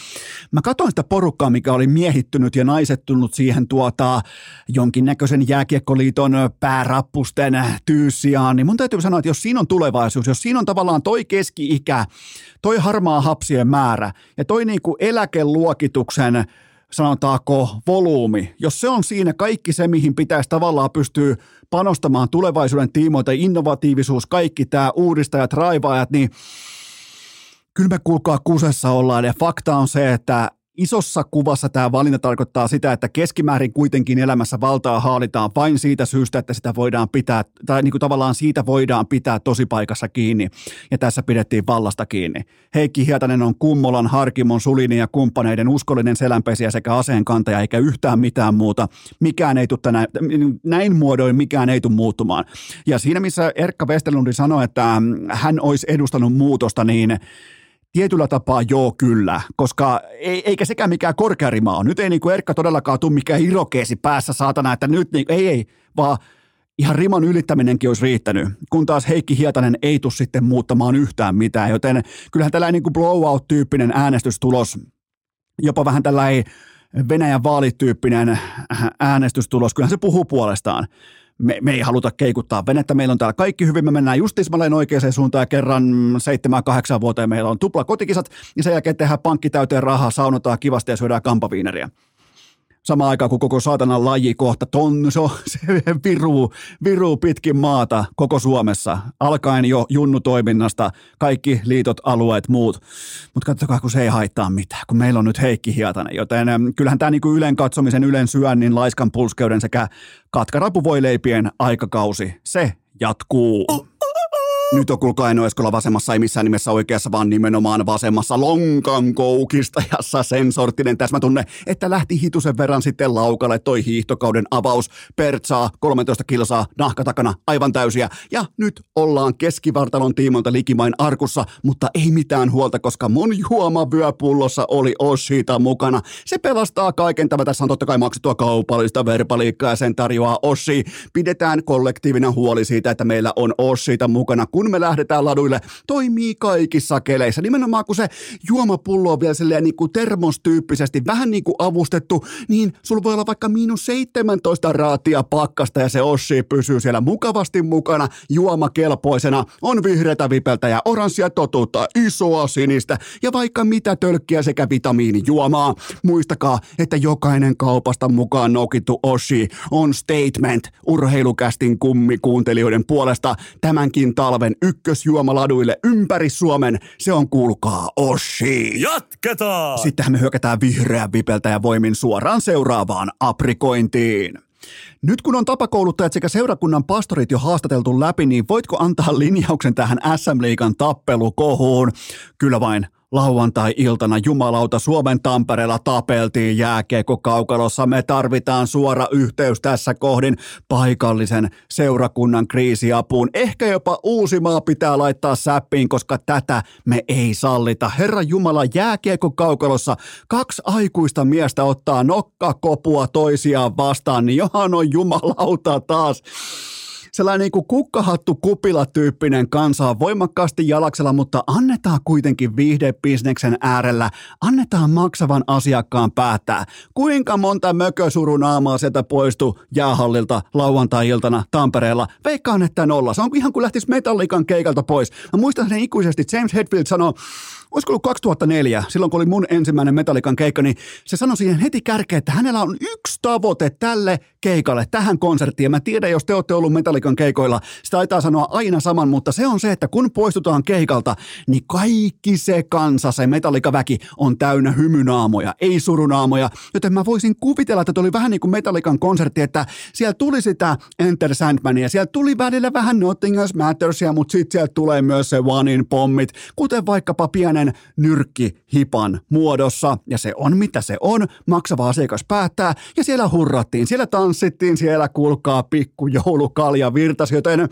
mä katsoin sitä porukkaa, mikä oli miehittynyt ja naisettunut siihen tuota jonkinnäköisen jääkiekkoliiton päärappusten tyyssiaan, niin mun täytyy sanoa, että jos siinä on tulevaisuus, jos siinä on tavallaan toi keski-ikä, toi harmaa hapsien määrä ja toi niinku eläkeluokituksen sanotaanko volyymi, jos se on siinä kaikki se, mihin pitäisi tavallaan pystyä panostamaan tulevaisuuden tiimoilta, innovatiivisuus, kaikki tämä uudistajat, raivaajat, niin kyllä me kuulkaa kusessa ollaan. Ja fakta on se, että isossa kuvassa tämä valinta tarkoittaa sitä, että keskimäärin kuitenkin elämässä valtaa haalitaan vain siitä syystä, että sitä voidaan pitää, tai niin kuin tavallaan siitä voidaan pitää paikassa kiinni, ja tässä pidettiin vallasta kiinni. Heikki Hietanen on Kummolan, Harkimon, Sulini ja kumppaneiden uskollinen selänpesiä sekä aseenkantaja, eikä yhtään mitään muuta. Mikään ei tule näin, näin muodoin, mikään ei tule muuttumaan. Ja siinä, missä Erkka Westerlundi sanoi, että hän olisi edustanut muutosta, niin Tietyllä tapaa joo kyllä, koska ei, eikä sekään mikään korkearima ole. Nyt ei niin kuin Erkka todellakaan tule mikään irokeesi päässä saatana, että nyt niin, ei ei, vaan ihan riman ylittäminenkin olisi riittänyt, kun taas Heikki Hietanen ei tule sitten muuttamaan yhtään mitään, joten kyllähän tällainen niin kuin blowout-tyyppinen äänestystulos, jopa vähän tällainen Venäjän vaalityyppinen äänestystulos, kyllähän se puhuu puolestaan me, me ei haluta keikuttaa venettä, meillä on täällä kaikki hyvin, me mennään just tismalleen oikeaan suuntaan ja kerran 7-8 vuoteen meillä on tupla kotikisat. Ja sen jälkeen tehdään pankki täyteen rahaa, saunotaan kivasti ja syödään kampaviineriä samaan aikaan kuin koko saatanan laji kohta ton, se, *laughs* se viruu, viruu pitkin maata koko Suomessa, alkaen jo junnutoiminnasta, kaikki liitot, alueet, muut. Mutta katsokaa, kun se ei haittaa mitään, kun meillä on nyt Heikki Hietanen, joten kyllähän tämä niinku ylen katsomisen, ylen syönnin, laiskan pulskeuden sekä katkarapuvoileipien aikakausi, se jatkuu. Oh. Nyt on kuulkaa Eino Eskola vasemmassa, ei missään nimessä oikeassa, vaan nimenomaan vasemmassa lonkan koukistajassa sen sorttinen täsmätunne, että lähti hitusen verran sitten laukalle toi hiihtokauden avaus. Pertsaa, 13 kilsaa, nahka takana, aivan täysiä. Ja nyt ollaan keskivartalon tiimoilta likimain arkussa, mutta ei mitään huolta, koska mun juomavyöpullossa oli Oshita mukana. Se pelastaa kaiken. Tämä tässä on totta kai maksettua kaupallista verbaliikkaa ja sen tarjoaa Oshi. Pidetään kollektiivinen huoli siitä, että meillä on Oshita mukana kun me lähdetään laduille, toimii kaikissa keleissä. Nimenomaan kun se juomapullo on vielä niin kuin termostyyppisesti vähän niin kuin avustettu, niin sulla voi olla vaikka miinus 17 raatia pakkasta ja se Ossi pysyy siellä mukavasti mukana, juomakelpoisena, on vihreätä vipeltä ja oranssia totuutta, isoa sinistä ja vaikka mitä tölkkiä sekä vitamiinijuomaa. Muistakaa, että jokainen kaupasta mukaan nokittu Oshi on statement urheilukästin kummikuuntelijoiden puolesta tämänkin talven ykkösjuomaladuille ympäri Suomen. Se on kuulkaa Oshi. Jatketaan! Sittenhän me hyökätään vihreän vipeltä ja voimin suoraan seuraavaan aprikointiin. Nyt kun on tapakouluttajat sekä seurakunnan pastorit jo haastateltu läpi, niin voitko antaa linjauksen tähän SM-liigan tappelukohuun? Kyllä vain lauantai-iltana jumalauta Suomen Tampereella tapeltiin jääkiekko kaukalossa. Me tarvitaan suora yhteys tässä kohdin paikallisen seurakunnan kriisiapuun. Ehkä jopa Uusimaa pitää laittaa säppiin, koska tätä me ei sallita. Herra Jumala, jääkiekko kaukalossa kaksi aikuista miestä ottaa nokkakopua toisiaan vastaan, niin johan on jumalauta taas sellainen niin kuin kukkahattu kupila-tyyppinen kansa on voimakkaasti jalaksella, mutta annetaan kuitenkin viihdebisneksen äärellä, annetaan maksavan asiakkaan päättää, kuinka monta mökösurunaamaa sieltä poistuu jäähallilta lauantai-iltana Tampereella. Veikkaan, että nolla. Se on ihan kuin lähtisi metallikan keikalta pois. Mä muistan sen ikuisesti. James Hetfield sanoi, olisiko ollut 2004, silloin kun oli mun ensimmäinen Metallikan keikka, niin se sanoi siihen heti kärkeen, että hänellä on yksi tavoite tälle keikalle, tähän konserttiin. Ja mä tiedän, jos te olette ollut keikoilla, sitä taitaa sanoa aina saman, mutta se on se, että kun poistutaan keikalta, niin kaikki se kansa, se Metallica-väki on täynnä hymynaamoja, ei surunaamoja. Joten mä voisin kuvitella, että oli vähän niin kuin Metallican konsertti, että siellä tuli sitä Enter Sandmania, siellä tuli välillä vähän Nothing Else Mattersia, mutta sitten sieltä tulee myös se One in pommit, kuten vaikkapa pienen nyrkkihipan muodossa. Ja se on mitä se on, maksava asiakas päättää, ja siellä hurrattiin, siellä tanssittiin, siellä kulkaa pikku joulukalja virtasi, joten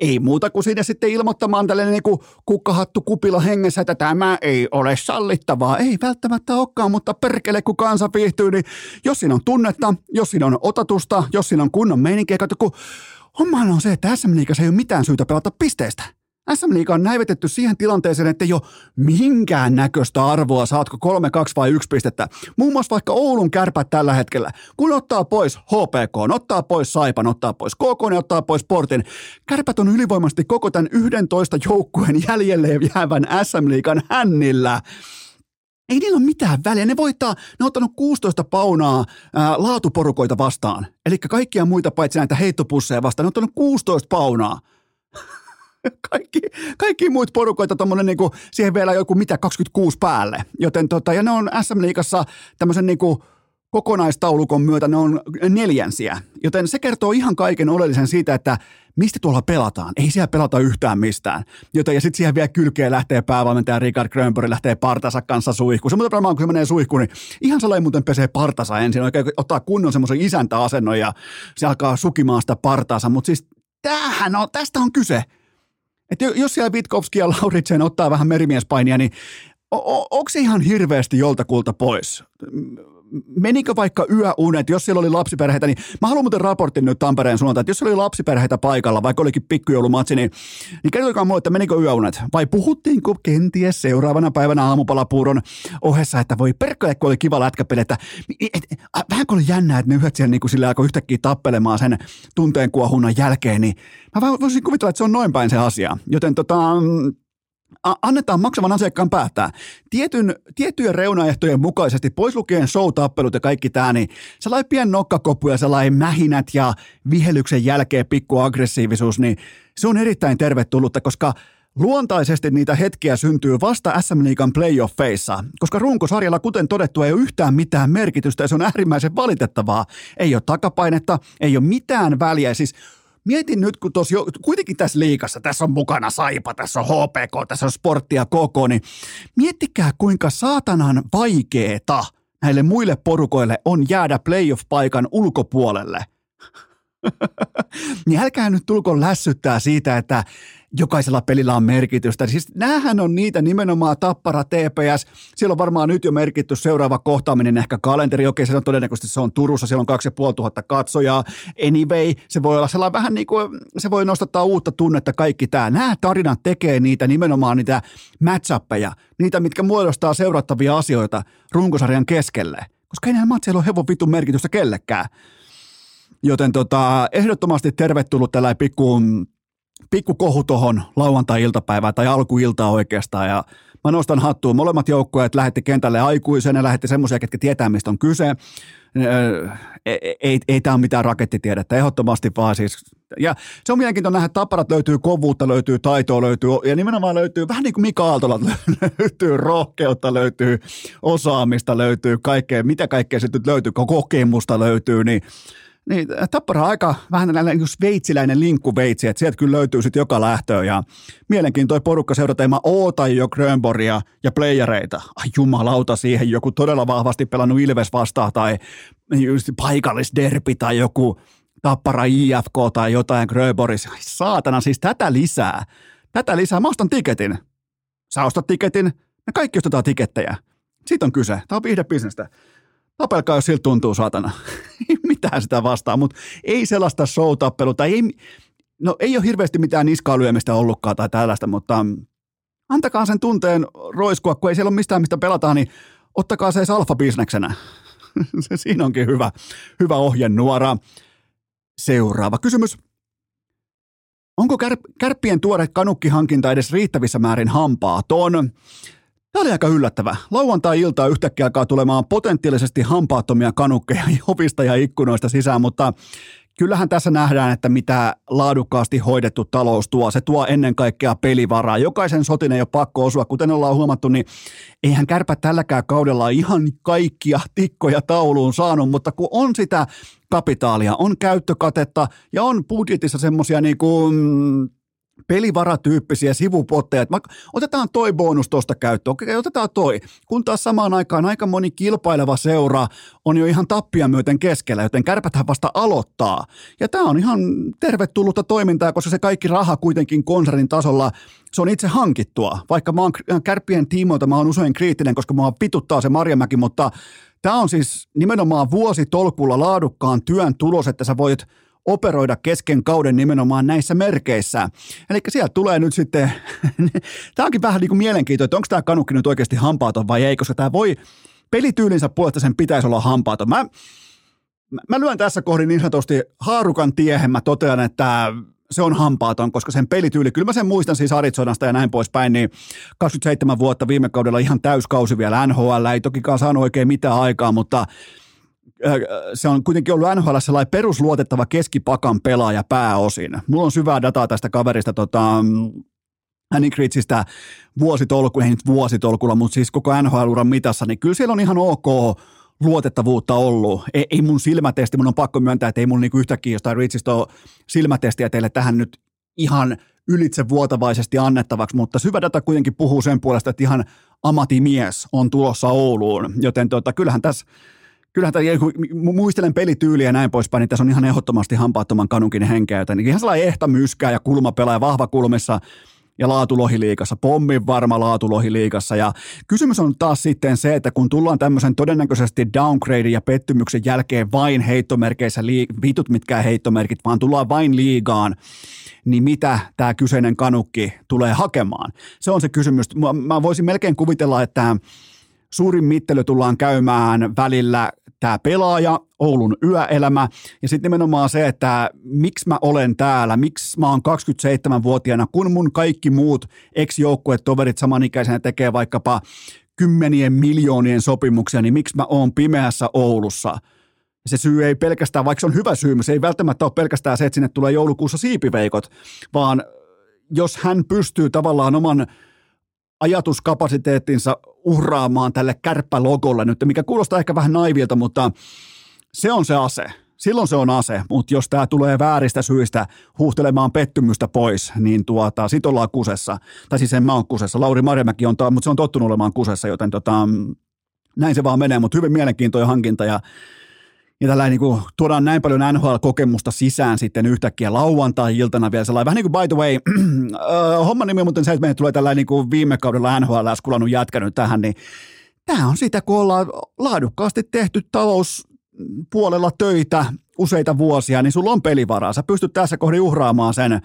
ei muuta kuin siinä sitten ilmoittamaan tällainen niin kukkahattu kupila hengessä, että tämä ei ole sallittavaa. Ei välttämättä olekaan, mutta perkele kun kansa viihtyy, niin jos siinä on tunnetta, jos siinä on otatusta, jos siinä on kunnon meininkiä, kun hommahan on se, että SM ei ole mitään syytä pelata pisteestä. SM Liiga on näivetetty siihen tilanteeseen, että ei ole minkään näköistä arvoa, saatko kolme, kaksi vai yksi pistettä. Muun muassa vaikka Oulun kärpät tällä hetkellä, kun ottaa pois HPK, ottaa pois Saipan, ottaa pois KK, ottaa pois Sportin. Kärpät on ylivoimaisesti koko tämän 11 joukkueen jäljelle jäävän SM Liigan hännillä. Ei niillä ole mitään väliä. Ne voittaa, ne on ottanut 16 paunaa ää, laatuporukoita vastaan. Eli kaikkia muita paitsi näitä heittopusseja vastaan. Ne on ottanut 16 paunaa. Kaikki, kaikki muut porukoita tommonen niinku, siihen vielä joku mitä 26 päälle. Joten tota, ja ne on SM Liigassa tämmöisen niinku, kokonaistaulukon myötä ne on neljänsiä. Joten se kertoo ihan kaiken oleellisen siitä, että mistä tuolla pelataan. Ei siellä pelata yhtään mistään. Joten ja sitten siihen vielä kylkeen lähtee päävalmentaja Richard Grönberg lähtee partansa kanssa suihkuun. Se muuten varmaan, kun se menee suihkuun, niin ihan sellainen muuten pesee partansa ensin. Oikein ottaa kunnon semmoisen isäntäasennon ja se alkaa sukimaan sitä partaansa. Mutta siis tämähän on, tästä on kyse. Että jos siellä Witkowski ja Lauritsen ottaa vähän merimiespainia, niin onko se ihan hirveästi joltakulta pois? Menikö vaikka yöunet, jos siellä oli lapsiperheitä, niin mä haluan muuten raportin nyt Tampereen suuntaan, että jos siellä oli lapsiperheitä paikalla, vaikka olikin pikkujoulumatsi, niin, niin kertokaa mulle, että menikö yöunet, vai puhuttiinko kenties seuraavana päivänä aamupalapuuron ohessa, että voi perkele, kun oli kiva lätkäpeli, että et, et, vähän kun oli jännää, että ne yhdet siellä niin kuin sillä alkoi yhtäkkiä tappelemaan sen tunteen kuohunnan jälkeen, niin mä voisin kuvitella, että se on noin päin se asia. Joten tota, annetaan maksavan asiakkaan päättää. Tietyn, tiettyjen reunaehtojen mukaisesti, pois lukien show-tappelut ja kaikki tämä, niin sellainen pien nokkakopu ja sellainen mähinät ja vihelyksen jälkeen pikku aggressiivisuus, niin se on erittäin tervetullutta, koska Luontaisesti niitä hetkiä syntyy vasta SM Liigan playoffeissa, koska runkosarjalla, kuten todettu, ei ole yhtään mitään merkitystä ja se on äärimmäisen valitettavaa. Ei ole takapainetta, ei ole mitään väliä. Siis Mietin nyt, kun tuossa jo, kuitenkin tässä liikassa, tässä on mukana Saipa, tässä on HPK, tässä on sporttia koko, niin miettikää kuinka saatanan vaikeeta näille muille porukoille on jäädä playoff-paikan ulkopuolelle. *laughs* niin älkää nyt tulko lässyttää siitä, että jokaisella pelillä on merkitystä. Siis näähän on niitä nimenomaan Tappara TPS. Siellä on varmaan nyt jo merkitty seuraava kohtaaminen, ehkä kalenteri. Okei, se on todennäköisesti se on Turussa, siellä on 2500 katsojaa. Anyway, se voi olla sellainen vähän niin kuin, se voi nostattaa uutta tunnetta kaikki tämä. Nämä tarinat tekee niitä nimenomaan niitä match niitä, mitkä muodostaa seurattavia asioita runkosarjan keskelle. Koska ei näillä matseilla ole hevon vitun merkitystä kellekään. Joten tota, ehdottomasti tervetullut tällä pikku pikku kohu tuohon lauantai-iltapäivään tai alkuiltaa oikeastaan ja mä nostan hattuun. Molemmat joukkueet lähetti kentälle aikuisena, lähetti semmoisia, ketkä tietää, mistä on kyse. Ei, ei, ei tämä ole mitään rakettitiedettä, ehdottomasti vaan siis. Ja se on mielenkiintoinen nähdä, taparat löytyy kovuutta, löytyy taitoa, löytyy, ja nimenomaan löytyy, vähän niin kuin Mika Aaltola, *laughs* löytyy rohkeutta, löytyy osaamista, löytyy kaikkea, mitä kaikkea sitten löytyy, kokemusta löytyy, niin niin, Tappara aika vähän tällainen just veitsiläinen linkkuveitsi, että sieltä kyllä löytyy sitten joka lähtöön ja mielenkiintoinen porukka seurata, mä ootan jo Grönborgia ja playereita. Ai jumalauta siihen, joku todella vahvasti pelannut Ilves vastaan tai just paikallisderpi tai joku Tappara IFK tai jotain Grönborgs. Ai saatana, siis tätä lisää. Tätä lisää. Mä ostan tiketin. Sä ostat tiketin. Me kaikki ostetaan tikettejä. Siitä on kyse. Tämä on viihdebisnestä. Tapelkaa, jos siltä tuntuu, saatana. *laughs* mitään sitä vastaan, mutta ei sellaista show-tappelua, tai ei, no ei ole hirveästi mitään niskaa lyömistä ollutkaan tai tällaista, mutta mm, antakaa sen tunteen roiskua, kun ei siellä ole mistään, mistä pelataan, niin ottakaa se edes alfa-bisneksenä. *laughs* Siinä onkin hyvä, hyvä ohjenuora. Seuraava kysymys. Onko kär- kärppien tuore kanukkihankinta edes riittävissä määrin hampaaton? Tämä oli aika yllättävä. Lauantai-iltaa yhtäkkiä alkaa tulemaan potentiaalisesti hampaattomia kanukkeja *laughs* ovista ja ikkunoista sisään, mutta kyllähän tässä nähdään, että mitä laadukkaasti hoidettu talous tuo. Se tuo ennen kaikkea pelivaraa. Jokaisen sotin ei ole pakko osua. Kuten ollaan huomattu, niin eihän kärpä tälläkään kaudella ihan kaikkia tikkoja tauluun saanut, mutta kun on sitä kapitaalia, on käyttökatetta ja on budjetissa semmoisia niin kuin pelivaratyyppisiä sivupotteja, että otetaan toi bonus tuosta käyttöön, okei, otetaan toi, kun taas samaan aikaan aika moni kilpaileva seura on jo ihan tappia myöten keskellä, joten kärpäthän vasta aloittaa. Ja tämä on ihan tervetullutta toimintaa, koska se kaikki raha kuitenkin konsernin tasolla, se on itse hankittua. Vaikka mä oon kärppien tiimoilta, mä oon usein kriittinen, koska mä pituttaa se Marjamäki, mutta tämä on siis nimenomaan vuositolkulla laadukkaan työn tulos, että sä voit – operoida kesken kauden nimenomaan näissä merkeissä. Eli sieltä tulee nyt sitten, *laughs* tämä onkin vähän niin kuin mielenkiintoinen, että onko tämä kanukki nyt oikeasti hampaaton vai ei, koska tämä voi pelityylinsä puolesta sen pitäisi olla hampaaton. Mä, mä lyön tässä kohdin niin sanotusti haarukan tiehen, mä totean, että se on hampaaton, koska sen pelityyli, kyllä mä sen muistan siis Arizonasta ja näin poispäin, niin 27 vuotta viime kaudella ihan täyskausi vielä NHL, ei tokikaan saanut oikein mitään aikaa, mutta se on kuitenkin ollut NHL sellainen perusluotettava keskipakan pelaaja pääosin. Mulla on syvää dataa tästä kaverista tota, Kriitsistä vuositolku, ei nyt vuositolkulla, mutta siis koko NHL-uran mitassa, niin kyllä siellä on ihan ok luotettavuutta ollut. Ei, ei mun silmätesti, mun on pakko myöntää, että ei mun niinku yhtäkkiä jostain Riitsistä ole silmätestiä teille tähän nyt ihan ylitse vuotavaisesti annettavaksi, mutta syvä data kuitenkin puhuu sen puolesta, että ihan amatimies on tulossa Ouluun, joten tota, kyllähän tässä kyllähän tämä, kun muistelen pelityyliä ja näin poispäin, niin tässä on ihan ehdottomasti hampaattoman kanunkin henkeä, joten ihan sellainen ehta myskää ja kulmapelaaja vahva kulmissa ja laatulohiliikassa, pommin varma laatulohiliikassa. Ja kysymys on taas sitten se, että kun tullaan tämmöisen todennäköisesti downgrade ja pettymyksen jälkeen vain heittomerkeissä, vitut mitkään heittomerkit, vaan tullaan vain liigaan, niin mitä tämä kyseinen kanukki tulee hakemaan? Se on se kysymys. Mä voisin melkein kuvitella, että Suurin mittely tullaan käymään välillä tämä pelaaja, Oulun yöelämä. Ja sitten nimenomaan se, että miksi mä olen täällä, miksi mä oon 27-vuotiaana, kun mun kaikki muut ex-joukkuetoverit samanikäisenä tekee vaikkapa kymmenien miljoonien sopimuksia, niin miksi mä oon pimeässä Oulussa – se syy ei pelkästään, vaikka se on hyvä syy, se ei välttämättä ole pelkästään se, että sinne tulee joulukuussa siipiveikot, vaan jos hän pystyy tavallaan oman ajatuskapasiteettinsa uhraamaan tälle kärppälogolle nyt, mikä kuulostaa ehkä vähän naivilta, mutta se on se ase. Silloin se on ase, mutta jos tämä tulee vääristä syistä huuhtelemaan pettymystä pois, niin tuota, sit ollaan kusessa. Tai siis en mä kusessa. Lauri Marjamäki on, mutta se on tottunut olemaan kusessa, joten tota, näin se vaan menee, mutta hyvin mielenkiintoinen hankinta ja ja tällä niin kuin, tuodaan näin paljon NHL-kokemusta sisään sitten yhtäkkiä lauantai-iltana vielä sellainen, vähän niin kuin by the way, *clears throat* äh, homman nimi on muuten se, että meille tulee tällainen niin kuin viime kaudella NHL kulannut jätkänyt tähän, niin tämä on sitä, kun ollaan laadukkaasti tehty talouspuolella töitä useita vuosia, niin sulla on pelivaraa. Sä pystyt tässä kohdin uhraamaan sen,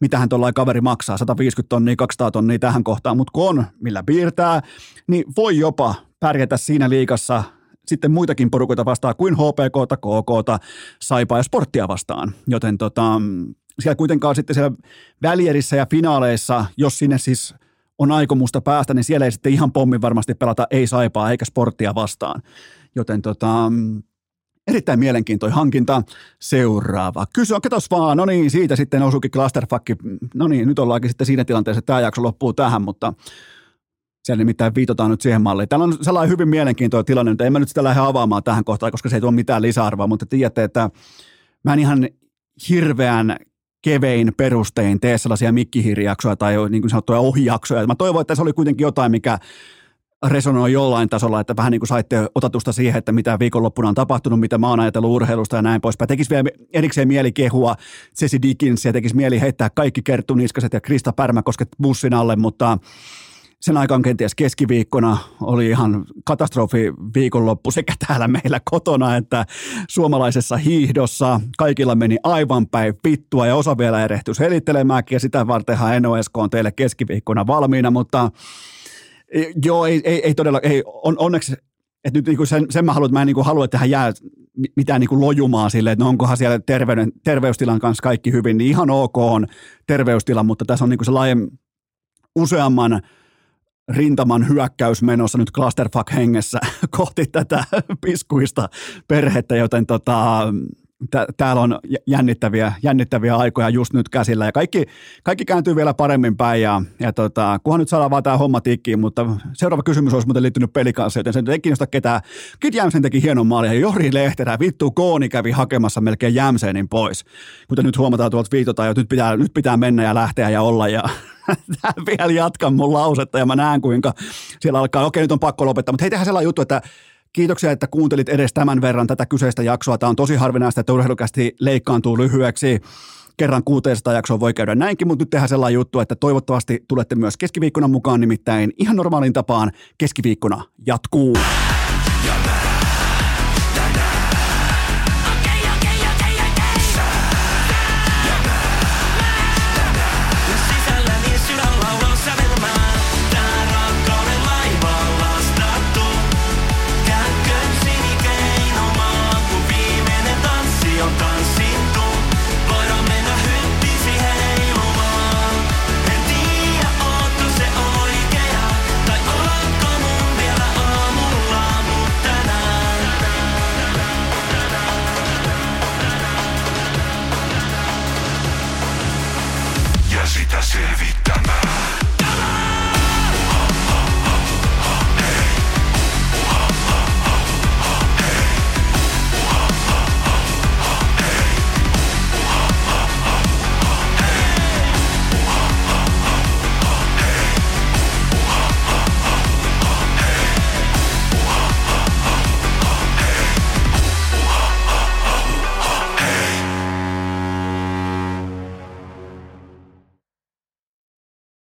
mitähän tuollainen kaveri maksaa, 150 tonnia, 200 tonnia tähän kohtaan, mutta kun on, millä piirtää, niin voi jopa pärjätä siinä liikassa sitten muitakin porukoita vastaan kuin HPK, KK, Saipaa ja Sporttia vastaan. Joten tota, siellä kuitenkaan sitten siellä välierissä ja finaaleissa, jos sinne siis on aikomusta päästä, niin siellä ei sitten ihan pommin varmasti pelata ei Saipaa eikä Sporttia vastaan. Joten tota, Erittäin mielenkiintoinen hankinta. Seuraava. Kysy, ketos vaan. No niin, siitä sitten osuukin clusterfuck. No niin, nyt ollaankin sitten siinä tilanteessa, että tämä jakso loppuu tähän, mutta siellä nimittäin viitotaan nyt siihen malliin. Täällä on sellainen hyvin mielenkiintoinen tilanne, että en mä nyt sitä lähde avaamaan tähän kohtaan, koska se ei tuo mitään lisäarvoa, mutta tiedätte, että mä en ihan hirveän kevein perustein tee sellaisia mikkihirijaksoja tai niin kuin sanottuja ohijaksoja. Mä toivon, että se oli kuitenkin jotain, mikä resonoi jollain tasolla, että vähän niin kuin saitte otatusta siihen, että mitä viikonloppuna on tapahtunut, mitä mä oon ajatellut urheilusta ja näin poispäin. Tekisi vielä erikseen mieli kehua Jesse Dickens ja tekisi mieli heittää kaikki Kerttu Niskaset ja Krista Pärmäkosket bussin alle, mutta sen aikaan kenties keskiviikkona oli ihan katastrofi viikonloppu sekä täällä meillä kotona että suomalaisessa hiihdossa. Kaikilla meni aivan päin vittua ja osa vielä erehtyi selittelemäänkin ja sitä vartenhan NOSK on teille keskiviikkona valmiina, mutta Joo, ei, ei, ei todella, ei, on, onneksi, että nyt niin sen, sen mä haluan, että mä en niin halua, että tähän jää mitään niin lojumaa sille, että no onkohan siellä terveyden, terveystilan kanssa kaikki hyvin, niin ihan ok on terveystila, mutta tässä on niin sellainen useamman rintaman hyökkäys menossa nyt clusterfuck hengessä *laughs* kohti tätä piskuista perhettä, joten tota, täällä on jännittäviä, jännittäviä aikoja just nyt käsillä ja kaikki, kaikki kääntyy vielä paremmin päin ja, ja tota, kunhan nyt saadaan vaan tämä homma tikkiin, mutta seuraava kysymys olisi muuten liittynyt pelikanssa, joten se ei kiinnosta ketään. Kit Jämsen teki hienon maalin ja Jori Lehterä, vittu Kooni kävi hakemassa melkein Jämsenin pois. Kuten nyt huomataan tuolta viitota, että nyt pitää, nyt pitää mennä ja lähteä ja olla ja *laughs* vielä jatkan mun lausetta ja mä näen kuinka siellä alkaa, okei nyt on pakko lopettaa, mutta hei tehdään sellainen juttu, että Kiitoksia, että kuuntelit edes tämän verran tätä kyseistä jaksoa. Tämä on tosi harvinaista, että urheilukästi leikkaantuu lyhyeksi. Kerran 600 jaksoa voi käydä näinkin, mutta nyt tehdään sellainen juttu, että toivottavasti tulette myös keskiviikkona mukaan, nimittäin ihan normaalin tapaan keskiviikkona jatkuu. Ja